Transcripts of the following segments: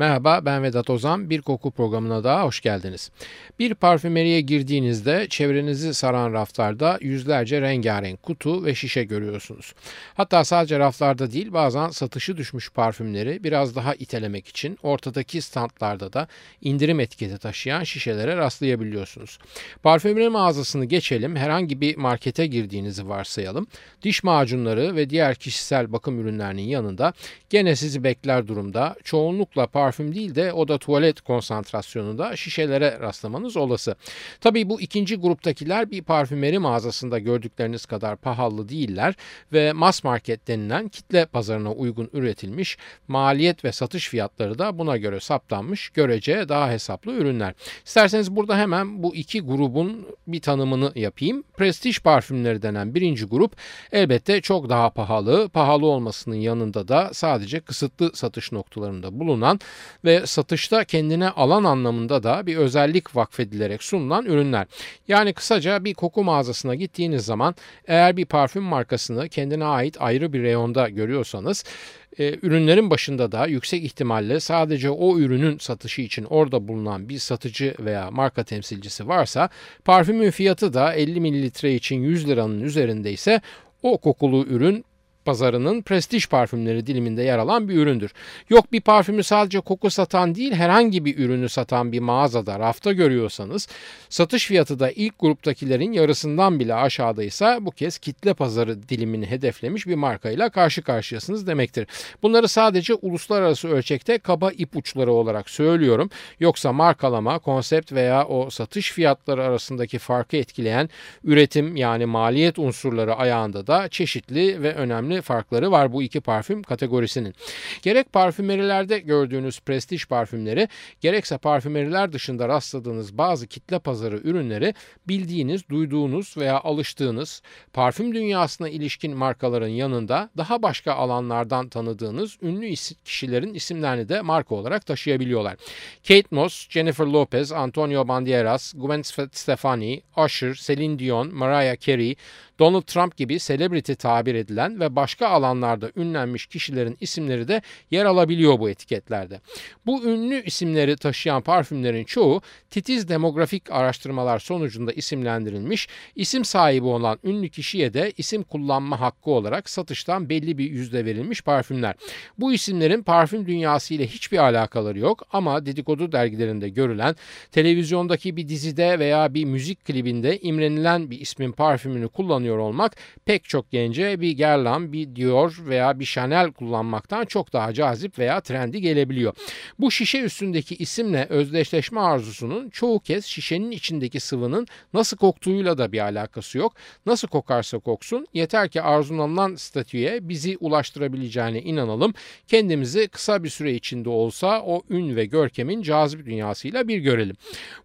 Merhaba ben Vedat Ozan. Bir koku programına daha hoş geldiniz. Bir parfümeriye girdiğinizde çevrenizi saran raflarda yüzlerce rengarenk kutu ve şişe görüyorsunuz. Hatta sadece raflarda değil bazen satışı düşmüş parfümleri biraz daha itelemek için ortadaki standlarda da indirim etiketi taşıyan şişelere rastlayabiliyorsunuz. Parfümeri mağazasını geçelim. Herhangi bir markete girdiğinizi varsayalım. Diş macunları ve diğer kişisel bakım ürünlerinin yanında gene sizi bekler durumda çoğunlukla parfüm parfüm değil de o da tuvalet konsantrasyonunda şişelere rastlamanız olası. Tabii bu ikinci gruptakiler bir parfümeri mağazasında gördükleriniz kadar pahalı değiller ve mass market denilen kitle pazarına uygun üretilmiş maliyet ve satış fiyatları da buna göre saptanmış görece daha hesaplı ürünler. İsterseniz burada hemen bu iki grubun bir tanımını yapayım. Prestij parfümleri denen birinci grup elbette çok daha pahalı. Pahalı olmasının yanında da sadece kısıtlı satış noktalarında bulunan ve satışta kendine alan anlamında da bir özellik vakfedilerek sunulan ürünler. Yani kısaca bir koku mağazasına gittiğiniz zaman eğer bir parfüm markasını kendine ait ayrı bir reyonda görüyorsanız e, ürünlerin başında da yüksek ihtimalle sadece o ürünün satışı için orada bulunan bir satıcı veya marka temsilcisi varsa parfümün fiyatı da 50 mililitre için 100 liranın üzerindeyse o kokulu ürün pazarının prestij parfümleri diliminde yer alan bir üründür. Yok bir parfümü sadece koku satan değil herhangi bir ürünü satan bir mağazada rafta görüyorsanız satış fiyatı da ilk gruptakilerin yarısından bile aşağıdaysa bu kez kitle pazarı dilimini hedeflemiş bir markayla karşı karşıyasınız demektir. Bunları sadece uluslararası ölçekte kaba ipuçları olarak söylüyorum. Yoksa markalama, konsept veya o satış fiyatları arasındaki farkı etkileyen üretim yani maliyet unsurları ayağında da çeşitli ve önemli farkları var bu iki parfüm kategorisinin. Gerek parfümerilerde gördüğünüz prestij parfümleri gerekse parfümeriler dışında rastladığınız bazı kitle pazarı ürünleri bildiğiniz, duyduğunuz veya alıştığınız parfüm dünyasına ilişkin markaların yanında daha başka alanlardan tanıdığınız ünlü kişilerin isimlerini de marka olarak taşıyabiliyorlar. Kate Moss, Jennifer Lopez, Antonio Banderas, Gwen Stefani, Usher, Celine Dion, Mariah Carey, Donald Trump gibi celebrity tabir edilen ve başka alanlarda ünlenmiş kişilerin isimleri de yer alabiliyor bu etiketlerde. Bu ünlü isimleri taşıyan parfümlerin çoğu titiz demografik araştırmalar sonucunda isimlendirilmiş, isim sahibi olan ünlü kişiye de isim kullanma hakkı olarak satıştan belli bir yüzde verilmiş parfümler. Bu isimlerin parfüm dünyası ile hiçbir alakaları yok ama dedikodu dergilerinde görülen, televizyondaki bir dizide veya bir müzik klibinde imrenilen bir ismin parfümünü kullanıyor olmak pek çok gence bir Bir Dior veya bir Chanel kullanmaktan çok daha cazip veya trendi gelebiliyor. Bu şişe üstündeki isimle özdeşleşme arzusunun çoğu kez şişenin içindeki sıvının nasıl koktuğuyla da bir alakası yok. Nasıl kokarsa koksun yeter ki arzulanan statüye bizi ulaştırabileceğine inanalım. Kendimizi kısa bir süre içinde olsa o ün ve görkemin cazip dünyasıyla bir görelim.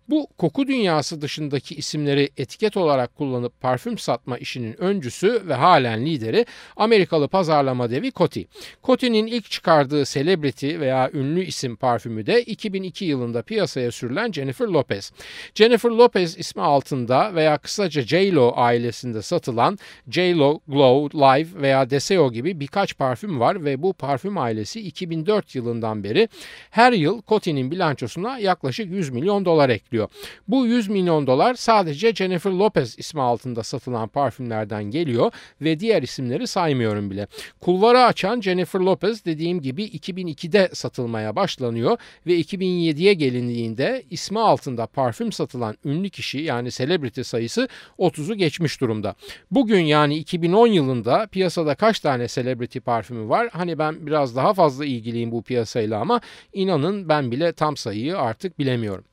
Bu koku dünyası dışındaki isimleri etiket olarak kullanıp parfüm satma işinin öncüsü ve halen lideri Amerikalı pazarlama devi Coty. Coty'nin ilk çıkardığı celebrity veya ünlü isim parfümü de 2002 yılında piyasaya sürülen Jennifer Lopez. Jennifer Lopez ismi altında veya kısaca J.Lo ailesinde satılan J.Lo Glow, Live veya Deseo gibi birkaç parfüm var ve bu parfüm ailesi 2004 yılından beri her yıl Coty'nin bilançosuna yaklaşık 100 milyon dolar ekliyor. Bu 100 milyon dolar sadece Jennifer Lopez ismi altında satılan parfümlerden geliyor ve diğer isimleri saymıyorum bile. Kulvarı açan Jennifer Lopez dediğim gibi 2002'de satılmaya başlanıyor ve 2007'ye gelindiğinde ismi altında parfüm satılan ünlü kişi yani celebrity sayısı 30'u geçmiş durumda. Bugün yani 2010 yılında piyasada kaç tane celebrity parfümü var? Hani ben biraz daha fazla ilgiliyim bu piyasayla ama inanın ben bile tam sayıyı artık bilemiyorum.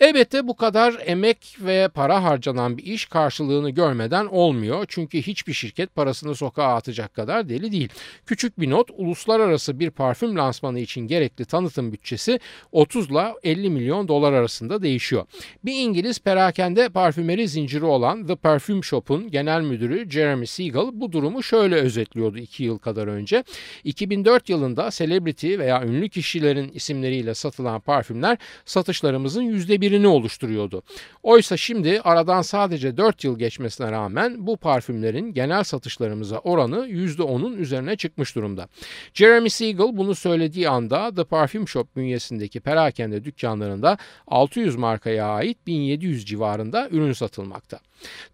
Elbette bu kadar emek ve para harcanan bir iş karşılığını görmeden olmuyor. Çünkü hiçbir şirket parasını sokağa atacak olacak kadar deli değil. Küçük bir not uluslararası bir parfüm lansmanı için gerekli tanıtım bütçesi 30 ile 50 milyon dolar arasında değişiyor. Bir İngiliz perakende parfümeri zinciri olan The Perfume Shop'un genel müdürü Jeremy Siegel bu durumu şöyle özetliyordu 2 yıl kadar önce. 2004 yılında celebrity veya ünlü kişilerin isimleriyle satılan parfümler satışlarımızın %1'ini oluşturuyordu. Oysa şimdi aradan sadece 4 yıl geçmesine rağmen bu parfümlerin genel satışlarımıza oranı %10'un üzerine çıkmış durumda. Jeremy Siegel bunu söylediği anda The Parfum Shop bünyesindeki perakende dükkanlarında 600 markaya ait 1700 civarında ürün satılmakta.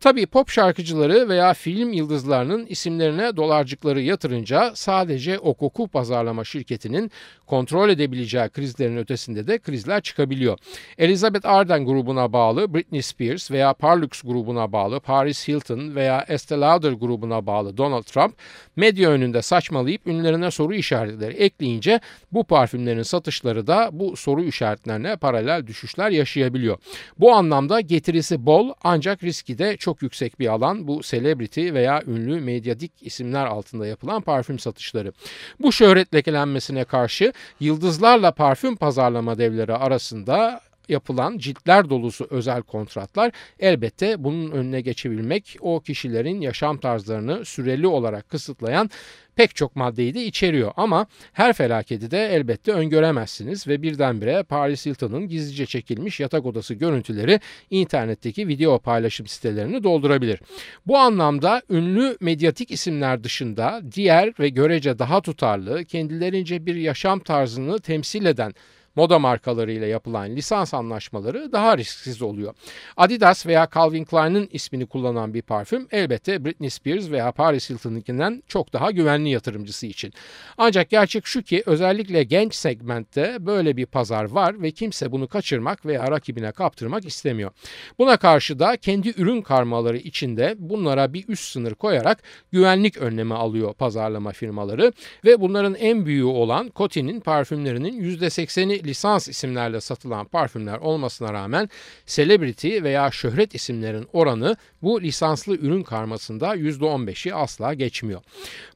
Tabii pop şarkıcıları veya film yıldızlarının isimlerine dolarcıkları yatırınca sadece o koku pazarlama şirketinin kontrol edebileceği krizlerin ötesinde de krizler çıkabiliyor. Elizabeth Arden grubuna bağlı Britney Spears veya Parlux grubuna bağlı Paris Hilton veya Estee Lauder grubuna bağlı Donald Trump medya önünde saçmalayıp ünlerine soru işaretleri ekleyince bu parfümlerin satışları da bu soru işaretlerine paralel düşüşler yaşayabiliyor. Bu anlamda getirisi bol ancak riski de çok yüksek bir alan bu celebrity veya ünlü medyatik isimler altında yapılan parfüm satışları. Bu şöhret lekelenmesine karşı yıldızlarla parfüm pazarlama devleri arasında yapılan ciltler dolusu özel kontratlar elbette bunun önüne geçebilmek o kişilerin yaşam tarzlarını süreli olarak kısıtlayan pek çok maddeyi de içeriyor ama her felaketi de elbette öngöremezsiniz ve birdenbire Paris Hilton'ın gizlice çekilmiş yatak odası görüntüleri internetteki video paylaşım sitelerini doldurabilir. Bu anlamda ünlü medyatik isimler dışında diğer ve görece daha tutarlı, kendilerince bir yaşam tarzını temsil eden moda markalarıyla yapılan lisans anlaşmaları daha risksiz oluyor. Adidas veya Calvin Klein'in ismini kullanan bir parfüm elbette Britney Spears veya Paris Hilton'ınkinden çok daha güvenli yatırımcısı için. Ancak gerçek şu ki özellikle genç segmentte böyle bir pazar var ve kimse bunu kaçırmak veya rakibine kaptırmak istemiyor. Buna karşı da kendi ürün karmaları içinde bunlara bir üst sınır koyarak güvenlik önlemi alıyor pazarlama firmaları ve bunların en büyüğü olan Coty'nin parfümlerinin %80'i lisans isimlerle satılan parfümler olmasına rağmen celebrity veya şöhret isimlerin oranı bu lisanslı ürün karmasında %15'i asla geçmiyor.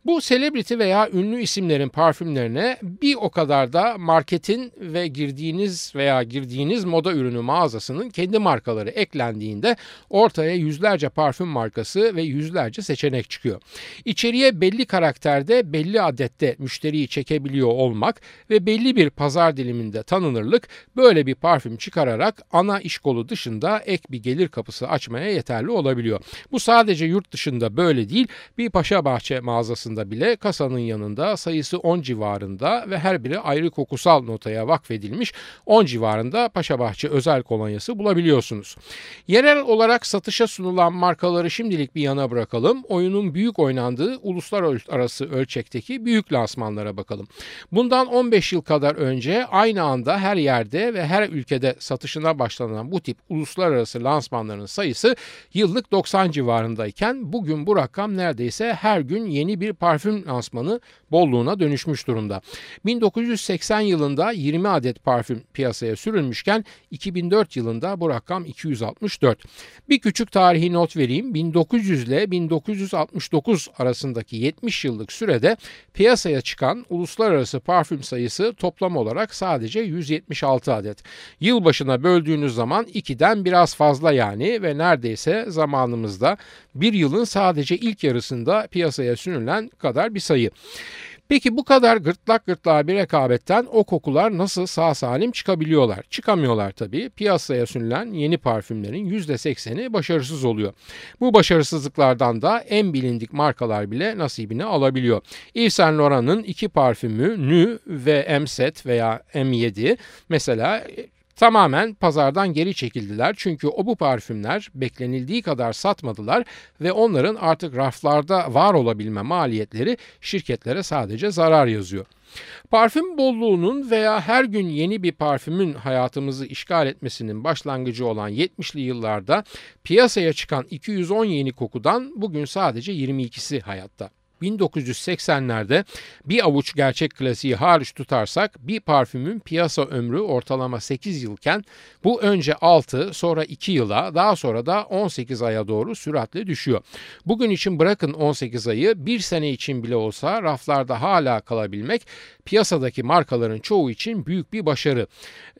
Bu celebrity veya ünlü isimlerin parfümlerine bir o kadar da marketin ve girdiğiniz veya girdiğiniz moda ürünü mağazasının kendi markaları eklendiğinde ortaya yüzlerce parfüm markası ve yüzlerce seçenek çıkıyor. İçeriye belli karakterde belli adette müşteriyi çekebiliyor olmak ve belli bir pazar diliminde de tanınırlık böyle bir parfüm çıkararak ana iş kolu dışında ek bir gelir kapısı açmaya yeterli olabiliyor. Bu sadece yurt dışında böyle değil bir paşa bahçe mağazasında bile kasanın yanında sayısı 10 civarında ve her biri ayrı kokusal notaya vakfedilmiş 10 civarında paşa bahçe özel kolonyası bulabiliyorsunuz. Yerel olarak satışa sunulan markaları şimdilik bir yana bırakalım. Oyunun büyük oynandığı uluslararası ölçekteki büyük lansmanlara bakalım. Bundan 15 yıl kadar önce aynı anda her yerde ve her ülkede satışına başlanan bu tip uluslararası lansmanların sayısı yıllık 90 civarındayken bugün bu rakam neredeyse her gün yeni bir parfüm lansmanı bolluğuna dönüşmüş durumda. 1980 yılında 20 adet parfüm piyasaya sürülmüşken 2004 yılında bu rakam 264. Bir küçük tarihi not vereyim. 1900 ile 1969 arasındaki 70 yıllık sürede piyasaya çıkan uluslararası parfüm sayısı toplam olarak sadece sadece 176 adet. Yılbaşına böldüğünüz zaman 2'den biraz fazla yani ve neredeyse zamanımızda bir yılın sadece ilk yarısında piyasaya sürülen kadar bir sayı. Peki bu kadar gırtlak gırtlağa bir rekabetten o kokular nasıl sağ salim çıkabiliyorlar? Çıkamıyorlar tabii. Piyasaya sürülen yeni parfümlerin %80'i başarısız oluyor. Bu başarısızlıklardan da en bilindik markalar bile nasibini alabiliyor. Yves Saint Laurent'ın iki parfümü Nü ve M-Set veya M7 mesela tamamen pazardan geri çekildiler. Çünkü o bu parfümler beklenildiği kadar satmadılar ve onların artık raflarda var olabilme maliyetleri şirketlere sadece zarar yazıyor. Parfüm bolluğunun veya her gün yeni bir parfümün hayatımızı işgal etmesinin başlangıcı olan 70'li yıllarda piyasaya çıkan 210 yeni kokudan bugün sadece 22'si hayatta. 1980'lerde bir avuç gerçek klasiği hariç tutarsak bir parfümün piyasa ömrü ortalama 8 yılken bu önce 6 sonra 2 yıla daha sonra da 18 aya doğru süratle düşüyor. Bugün için bırakın 18 ayı bir sene için bile olsa raflarda hala kalabilmek piyasadaki markaların çoğu için büyük bir başarı.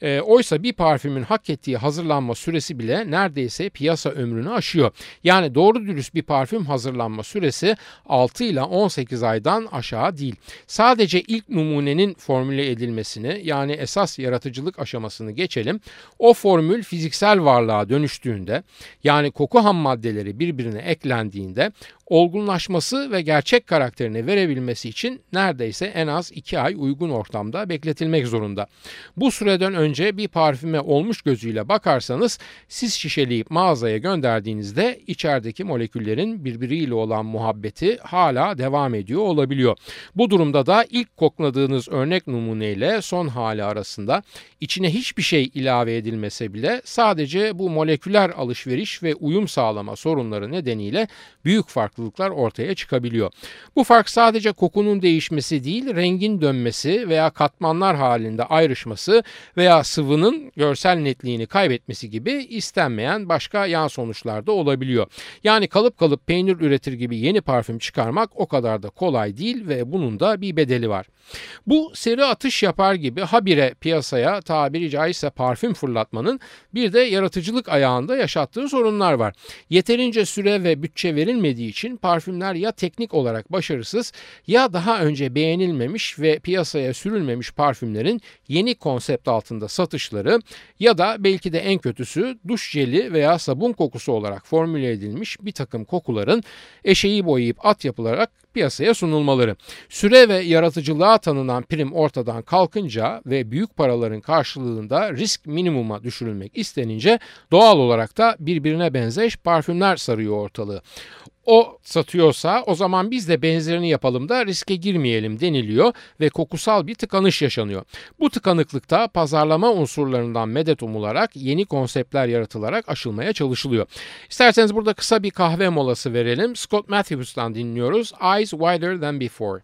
E, oysa bir parfümün hak ettiği hazırlanma süresi bile neredeyse piyasa ömrünü aşıyor. Yani doğru dürüst bir parfüm hazırlanma süresi 6 ile 18 aydan aşağı değil. Sadece ilk numunenin formüle edilmesini yani esas yaratıcılık aşamasını geçelim. O formül fiziksel varlığa dönüştüğünde yani koku ham maddeleri birbirine eklendiğinde olgunlaşması ve gerçek karakterini verebilmesi için neredeyse en az 2 ay uygun ortamda bekletilmek zorunda. Bu süreden önce bir parfüme olmuş gözüyle bakarsanız siz şişeleyip mağazaya gönderdiğinizde içerideki moleküllerin birbiriyle olan muhabbeti hala devam ediyor olabiliyor. Bu durumda da ilk kokladığınız örnek numuneyle son hali arasında içine hiçbir şey ilave edilmese bile sadece bu moleküler alışveriş ve uyum sağlama sorunları nedeniyle büyük farklılıklar ortaya çıkabiliyor. Bu fark sadece kokunun değişmesi değil, rengin dönmesi veya katmanlar halinde ayrışması veya sıvının görsel netliğini kaybetmesi gibi istenmeyen başka yan sonuçlar da olabiliyor. Yani kalıp kalıp peynir üretir gibi yeni parfüm çıkarmak o kadar da kolay değil ve bunun da bir bedeli var. Bu seri atış yapar gibi habire piyasaya tabiri caizse parfüm fırlatmanın bir de yaratıcılık ayağında yaşattığı sorunlar var. Yeterince süre ve bütçe verilmediği için parfümler ya teknik olarak başarısız ya daha önce beğenilmemiş ve piyasaya sürülmemiş parfümlerin yeni konsept altında satışları ya da belki de en kötüsü duş jeli veya sabun kokusu olarak formüle edilmiş bir takım kokuların eşeği boyayıp at yapılarak piyasaya sunulmaları. Süre ve yaratıcılığa tanınan prim ortadan kalkınca ve büyük paraların karşılığında risk minimuma düşürülmek istenince doğal olarak da birbirine benzeş parfümler sarıyor ortalığı o satıyorsa o zaman biz de benzerini yapalım da riske girmeyelim deniliyor ve kokusal bir tıkanış yaşanıyor. Bu tıkanıklıkta pazarlama unsurlarından medet umularak yeni konseptler yaratılarak aşılmaya çalışılıyor. İsterseniz burada kısa bir kahve molası verelim. Scott Matthews'tan dinliyoruz. Eyes Wider Than Before.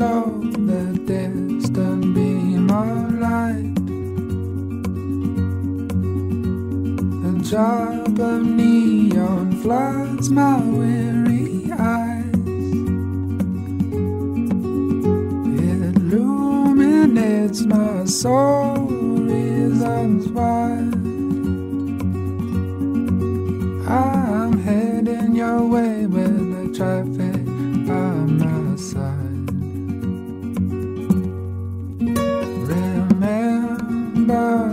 Follow job of neon floods my weary eyes. It illuminates my soul, reasons why. I'm heading your way with the traffic by my side. Remember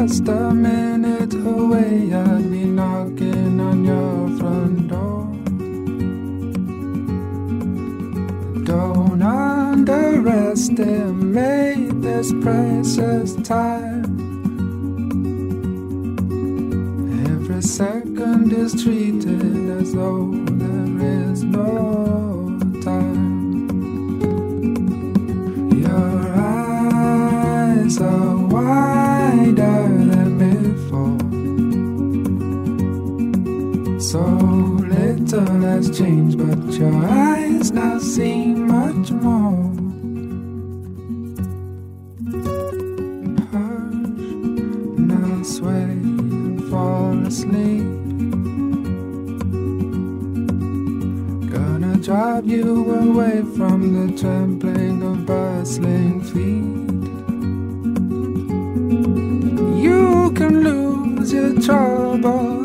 Just a minute away, I'd be knocking on your front door. Don't underestimate this precious time. Every second is treated as though there is no sway and fall asleep. Gonna drive you away from the trampling of bustling feet. You can lose your troubled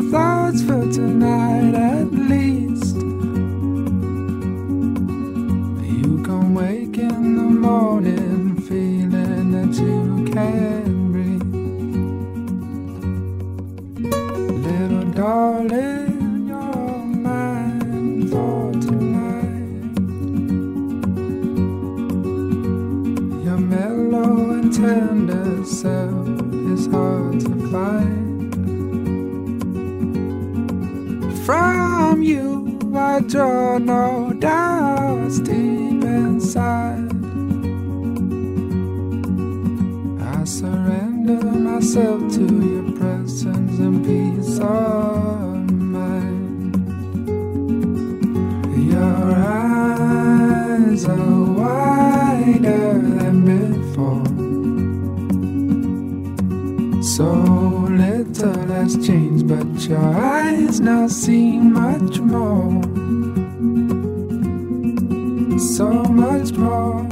find. From you, my jaw, no doubt deep inside. I surrender myself to your presence and peace of mind. Your eyes are wider than before. So little has changed, but your eyes now see much more. So much more.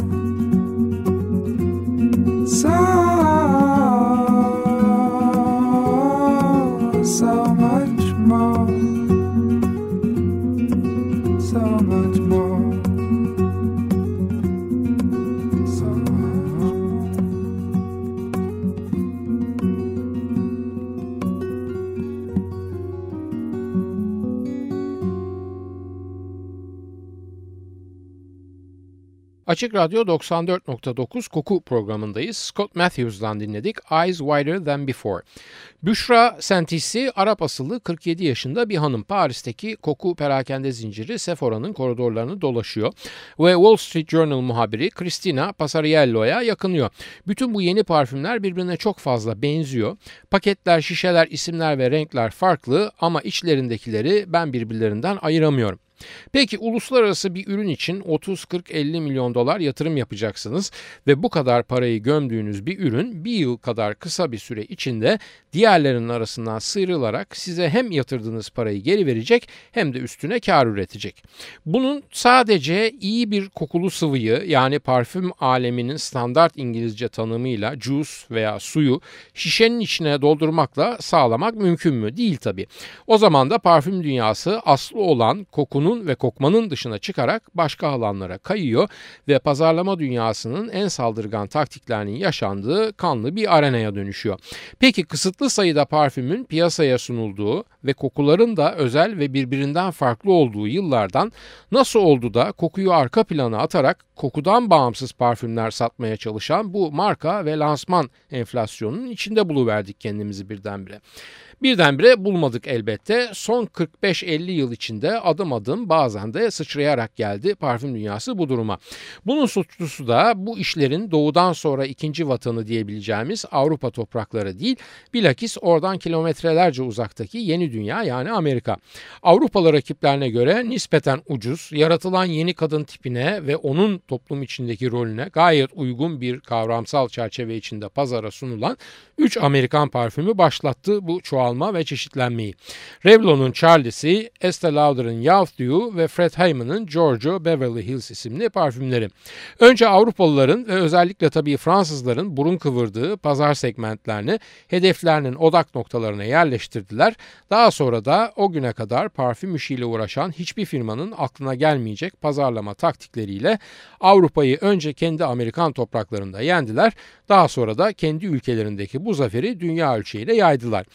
Açık Radyo 94.9 Koku programındayız. Scott Matthews'dan dinledik Eyes Wider Than Before. Büşra Sentisi Arap asıllı 47 yaşında bir hanım Paris'teki koku perakende zinciri Sephora'nın koridorlarını dolaşıyor ve Wall Street Journal muhabiri Christina Pasariello'ya yakınıyor. Bütün bu yeni parfümler birbirine çok fazla benziyor. Paketler, şişeler, isimler ve renkler farklı ama içlerindekileri ben birbirlerinden ayıramıyorum. Peki uluslararası bir ürün için 30 40 50 milyon dolar yatırım yapacaksınız ve bu kadar parayı gömdüğünüz bir ürün bir yıl kadar kısa bir süre içinde diğerlerinin arasından sıyrılarak size hem yatırdığınız parayı geri verecek hem de üstüne kar üretecek. Bunun sadece iyi bir kokulu sıvıyı yani parfüm aleminin standart İngilizce tanımıyla juice veya suyu şişenin içine doldurmakla sağlamak mümkün mü? Değil tabi. O zaman da parfüm dünyası aslı olan kokunun ve kokmanın dışına çıkarak başka alanlara kayıyor ve pazarlama dünyasının en saldırgan taktiklerinin yaşandığı kanlı bir arenaya dönüşüyor. Peki kısıtlı sayıda parfümün piyasaya sunulduğu ve kokuların da özel ve birbirinden farklı olduğu yıllardan nasıl oldu da kokuyu arka plana atarak kokudan bağımsız parfümler satmaya çalışan bu marka ve lansman enflasyonunun içinde buluverdik kendimizi birdenbire. Birdenbire bulmadık elbette. Son 45-50 yıl içinde adım adım bazen de sıçrayarak geldi parfüm dünyası bu duruma. Bunun suçlusu da bu işlerin doğudan sonra ikinci vatanı diyebileceğimiz Avrupa toprakları değil, bilakis oradan kilometrelerce uzaktaki yeni dünya yani Amerika. Avrupalı rakiplerine göre nispeten ucuz, yaratılan yeni kadın tipine ve onun toplum içindeki rolüne gayet uygun bir kavramsal çerçeve içinde pazara sunulan 3 Amerikan parfümü başlattı bu çoğalma ve çeşitlenmeyi. Revlon'un Charlie'si, Estee Lauder'ın Youth Dew ve Fred Hayman'ın Giorgio Beverly Hills isimli parfümleri. Önce Avrupalıların ve özellikle tabii Fransızların burun kıvırdığı pazar segmentlerini hedeflerinin odak noktalarına yerleştirdiler. Daha sonra da o güne kadar parfüm işiyle uğraşan hiçbir firmanın aklına gelmeyecek pazarlama taktikleriyle Avrupa'yı önce kendi Amerikan topraklarında yendiler. Daha sonra da kendi ülkelerindeki bu zaferi dünya ölçeğiyle yaydılar.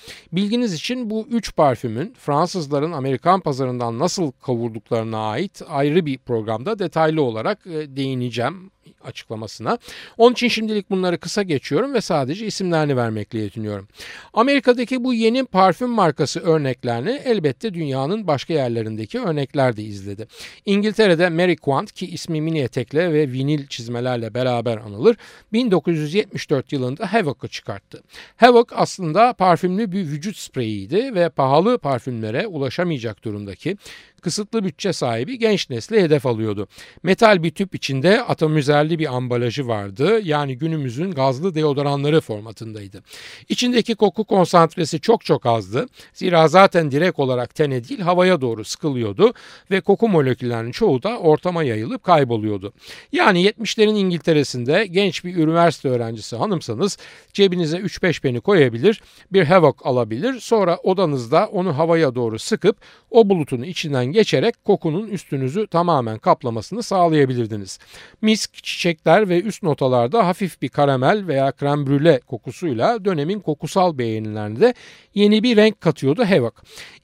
Bilginiz için bu üç parfümün Fransızların Amerikan pazarından nasıl kavurduklarına ait ayrı bir programda detaylı olarak e, değineceğim açıklamasına. Onun için şimdilik bunları kısa geçiyorum ve sadece isimlerini vermekle yetiniyorum. Amerika'daki bu yeni parfüm markası örneklerini elbette dünyanın başka yerlerindeki örnekler de izledi. İngiltere'de Mary Quant ki ismi mini etekle ve vinil çizmelerle beraber anılır 1974 yılında Havoc'u çıkarttı. Havoc aslında parfümlü bir vücut spreyiydi ve pahalı parfümlere ulaşamayacak durumdaki kısıtlı bütçe sahibi genç nesli hedef alıyordu. Metal bir tüp içinde atomüzerli bir ambalajı vardı. Yani günümüzün gazlı deodoranları formatındaydı. İçindeki koku konsantresi çok çok azdı. Zira zaten direkt olarak tene değil havaya doğru sıkılıyordu ve koku moleküllerinin çoğu da ortama yayılıp kayboluyordu. Yani 70'lerin İngiltere'sinde genç bir üniversite öğrencisi hanımsanız cebinize 3-5 peni koyabilir, bir Havoc alabilir. Sonra odanızda onu havaya doğru sıkıp o bulutun içinden geçerek kokunun üstünüzü tamamen kaplamasını sağlayabilirdiniz. Misk, çiçekler ve üst notalarda hafif bir karamel veya krem brüle kokusuyla dönemin kokusal beğenilerine de yeni bir renk katıyordu Havoc.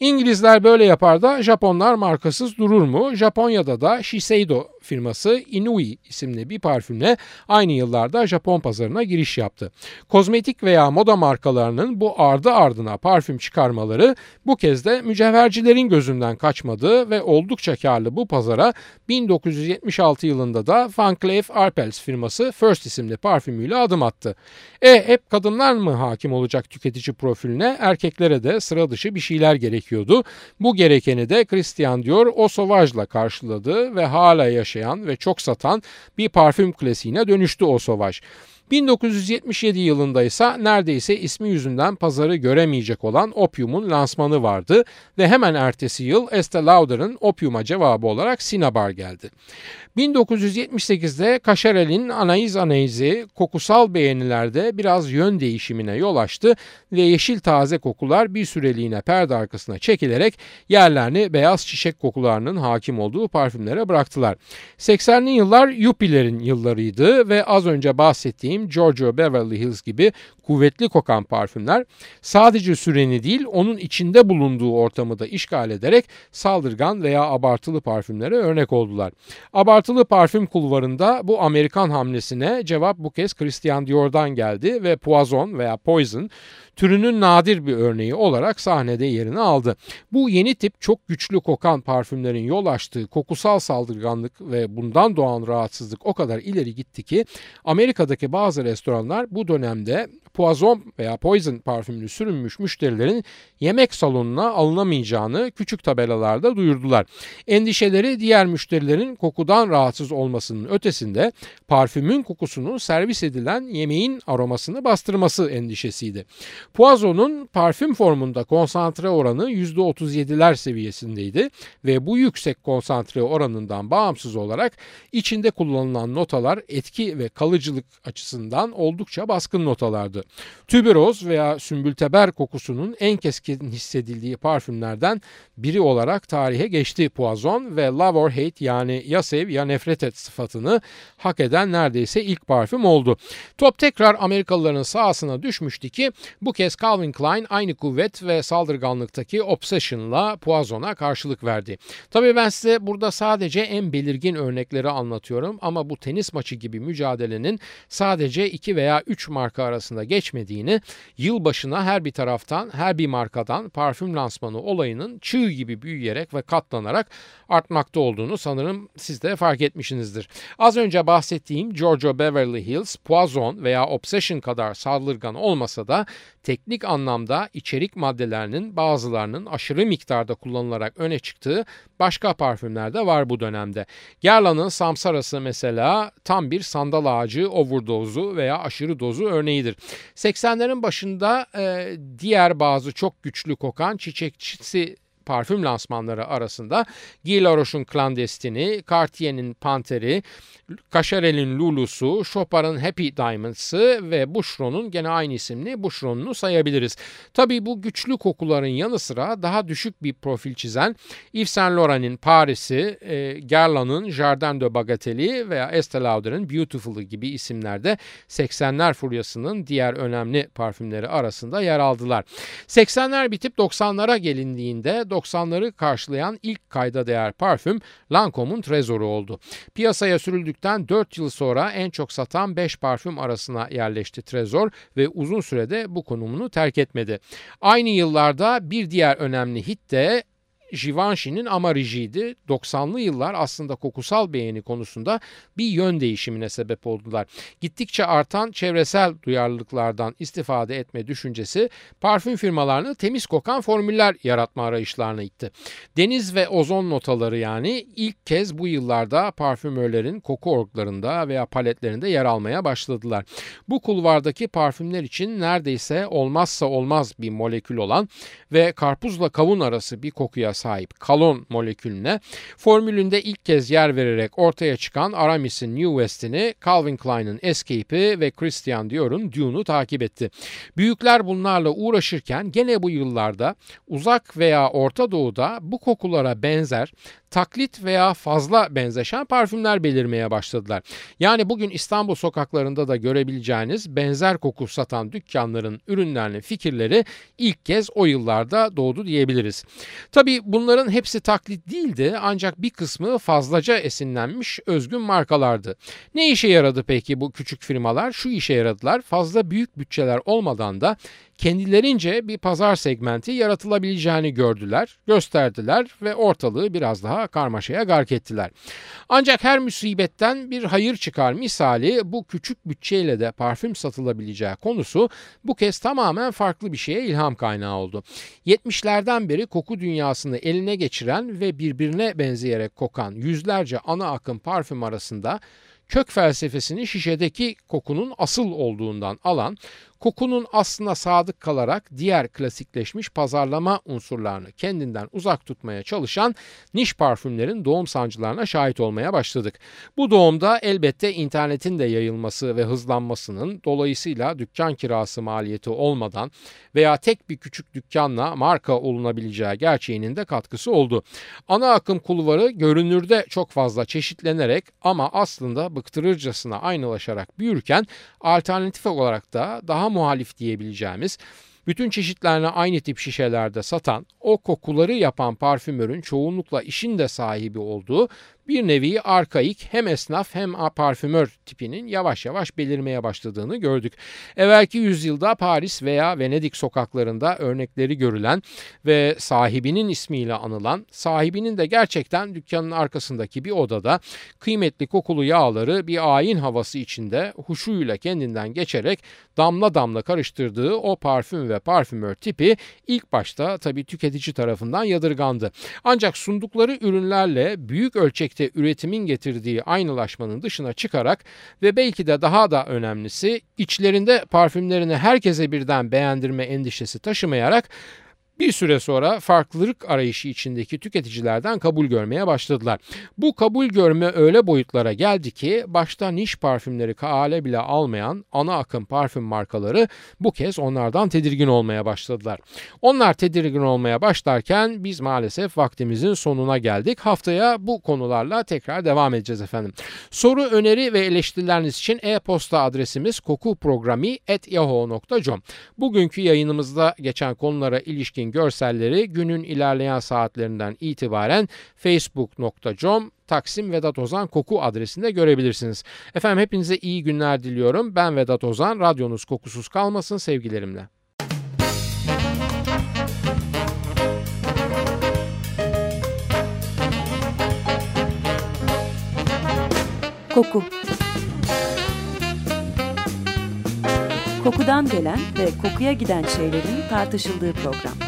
İngilizler böyle yapar da Japonlar markasız durur mu? Japonya'da da Shiseido firması Inui isimli bir parfümle aynı yıllarda Japon pazarına giriş yaptı. Kozmetik veya moda markalarının bu ardı ardına parfüm çıkarmaları bu kez de mücevhercilerin gözünden kaçmadığı ve oldukça karlı bu pazara 1976 yılında da Van Cleef Arpels firması First isimli parfümüyle adım attı. E hep kadınlar mı hakim olacak tüketici profiline erkeklere de sıra dışı bir şeyler gerekiyordu. Bu gerekeni de Christian Dior o Sauvage'la karşıladı ve hala yaşayan ve çok satan bir parfüm klasiğine dönüştü o Sauvage. 1977 yılında ise neredeyse ismi yüzünden pazarı göremeyecek olan Opium'un lansmanı vardı ve hemen ertesi yıl Estee Lauder'ın Opium'a cevabı olarak Cinnabar geldi. 1978'de Kaşarel'in Anaiz Anaiz'i kokusal beğenilerde biraz yön değişimine yol açtı ve yeşil taze kokular bir süreliğine perde arkasına çekilerek yerlerini beyaz çiçek kokularının hakim olduğu parfümlere bıraktılar. 80'li yıllar Yuppie'lerin yıllarıydı ve az önce bahsettiğim Giorgio Beverly Hills gibi kuvvetli kokan parfümler sadece süreni değil onun içinde bulunduğu ortamı da işgal ederek saldırgan veya abartılı parfümlere örnek oldular. Abartılı parfüm kulvarında bu Amerikan hamlesine cevap bu kez Christian Dior'dan geldi ve Poison veya Poison türünün nadir bir örneği olarak sahnede yerini aldı. Bu yeni tip çok güçlü kokan parfümlerin yol açtığı kokusal saldırganlık ve bundan doğan rahatsızlık o kadar ileri gitti ki Amerika'daki bazı restoranlar bu dönemde Poison veya Poison parfümünü sürünmüş müşterilerin yemek salonuna alınamayacağını küçük tabelalarda duyurdular. Endişeleri diğer müşterilerin kokudan rahatsız olmasının ötesinde parfümün kokusunun servis edilen yemeğin aromasını bastırması endişesiydi. Poison'un parfüm formunda konsantre oranı %37'ler seviyesindeydi ve bu yüksek konsantre oranından bağımsız olarak içinde kullanılan notalar etki ve kalıcılık açısından oldukça baskın notalardı. Tüberoz veya sümbülteber kokusunun en keskin hissedildiği parfümlerden biri olarak tarihe geçti Poison ve Love or Hate yani ya sev ya nefret et sıfatını hak eden neredeyse ilk parfüm oldu. Top tekrar Amerikalıların sahasına düşmüştü ki bu kez Calvin Klein aynı kuvvet ve saldırganlıktaki Obsession'la Poison'a karşılık verdi. Tabii ben size burada sadece en belirgin örnekleri anlatıyorum ama bu tenis maçı gibi mücadelenin sadece iki veya üç marka arasında geçmediğini, yılbaşına her bir taraftan, her bir markadan parfüm lansmanı olayının çığ gibi büyüyerek ve katlanarak artmakta olduğunu sanırım siz de fark etmişsinizdir. Az önce bahsettiğim Giorgio Beverly Hills, Poison veya Obsession kadar saldırgan olmasa da teknik anlamda içerik maddelerinin bazılarının aşırı miktarda kullanılarak öne çıktığı başka parfümler de var bu dönemde. Guerlain'ın Samsara'sı mesela tam bir sandal ağacı overdose'u veya aşırı dozu örneğidir. 80'lerin başında e, diğer bazı çok güçlü kokan çiçekçisi parfüm lansmanları arasında Guy Laroche'un Clandestini, Cartier'in Panteri, Cacharel'in Lulu'su, Chopard'ın Happy Diamonds'ı ve Boucheron'un gene aynı isimli Boucheron'unu sayabiliriz. Tabi bu güçlü kokuların yanı sıra daha düşük bir profil çizen Yves Saint Laurent'in Paris'i, e, Guerlain'ın Jardin de Bagatelle veya Estee Lauder'ın Beautiful'ı gibi isimlerde 80'ler furyasının diğer önemli parfümleri arasında yer aldılar. 80'ler bitip 90'lara gelindiğinde 90'ları karşılayan ilk kayda değer parfüm Lancome'un Trezoru oldu. Piyasaya sürüldükten 4 yıl sonra en çok satan 5 parfüm arasına yerleşti Trezor ve uzun sürede bu konumunu terk etmedi. Aynı yıllarda bir diğer önemli hit de Givenchy'nin Amarijiydi. 90'lı yıllar aslında kokusal beğeni konusunda bir yön değişimine sebep oldular. Gittikçe artan çevresel duyarlılıklardan istifade etme düşüncesi parfüm firmalarını temiz kokan formüller yaratma arayışlarına itti. Deniz ve ozon notaları yani ilk kez bu yıllarda parfümörlerin koku orglarında veya paletlerinde yer almaya başladılar. Bu kulvardaki parfümler için neredeyse olmazsa olmaz bir molekül olan ve karpuzla kavun arası bir kokuya sahip kalon molekülüne formülünde ilk kez yer vererek ortaya çıkan Aramis'in New West'ini Calvin Klein'in Escape'i ve Christian Dior'un Dune'u takip etti. Büyükler bunlarla uğraşırken gene bu yıllarda uzak veya Orta Doğu'da bu kokulara benzer taklit veya fazla benzeşen parfümler belirmeye başladılar. Yani bugün İstanbul sokaklarında da görebileceğiniz benzer koku satan dükkanların ürünlerinin fikirleri ilk kez o yıllarda doğdu diyebiliriz. Tabi bunların hepsi taklit değildi ancak bir kısmı fazlaca esinlenmiş özgün markalardı. Ne işe yaradı peki bu küçük firmalar? Şu işe yaradılar. Fazla büyük bütçeler olmadan da kendilerince bir pazar segmenti yaratılabileceğini gördüler, gösterdiler ve ortalığı biraz daha karmaşaya gark ettiler. Ancak her musibetten bir hayır çıkar misali bu küçük bütçeyle de parfüm satılabileceği konusu bu kez tamamen farklı bir şeye ilham kaynağı oldu. 70'lerden beri koku dünyasını eline geçiren ve birbirine benzeyerek kokan yüzlerce ana akım parfüm arasında kök felsefesini şişedeki kokunun asıl olduğundan alan kokunun aslına sadık kalarak diğer klasikleşmiş pazarlama unsurlarını kendinden uzak tutmaya çalışan niş parfümlerin doğum sancılarına şahit olmaya başladık. Bu doğumda elbette internetin de yayılması ve hızlanmasının dolayısıyla dükkan kirası maliyeti olmadan veya tek bir küçük dükkanla marka olunabileceği gerçeğinin de katkısı oldu. Ana akım kulvarı görünürde çok fazla çeşitlenerek ama aslında bıktırırcasına aynılaşarak büyürken alternatif olarak da daha muhalif diyebileceğimiz bütün çeşitlerine aynı tip şişelerde satan, o kokuları yapan parfümörün çoğunlukla işin de sahibi olduğu bir nevi arkaik hem esnaf hem parfümör tipinin yavaş yavaş belirmeye başladığını gördük. Evvelki yüzyılda Paris veya Venedik sokaklarında örnekleri görülen ve sahibinin ismiyle anılan, sahibinin de gerçekten dükkanın arkasındaki bir odada kıymetli kokulu yağları bir ayin havası içinde huşuyla kendinden geçerek damla damla karıştırdığı o parfüm ve parfümör tipi ilk başta tabii tüketici tarafından yadırgandı. Ancak sundukları ürünlerle büyük ölçekte birlikte üretimin getirdiği aynılaşmanın dışına çıkarak ve belki de daha da önemlisi içlerinde parfümlerini herkese birden beğendirme endişesi taşımayarak bir süre sonra farklılık arayışı içindeki tüketicilerden kabul görmeye başladılar. Bu kabul görme öyle boyutlara geldi ki başta niş parfümleri kaale bile almayan ana akım parfüm markaları bu kez onlardan tedirgin olmaya başladılar. Onlar tedirgin olmaya başlarken biz maalesef vaktimizin sonuna geldik. Haftaya bu konularla tekrar devam edeceğiz efendim. Soru, öneri ve eleştirileriniz için e-posta adresimiz kokuprogrami.yahoo.com Bugünkü yayınımızda geçen konulara ilişkin için görselleri günün ilerleyen saatlerinden itibaren facebook.com Taksim Vedat Ozan Koku adresinde görebilirsiniz. Efendim hepinize iyi günler diliyorum. Ben Vedat Ozan. Radyonuz kokusuz kalmasın sevgilerimle. Koku Kokudan gelen ve kokuya giden şeylerin tartışıldığı program.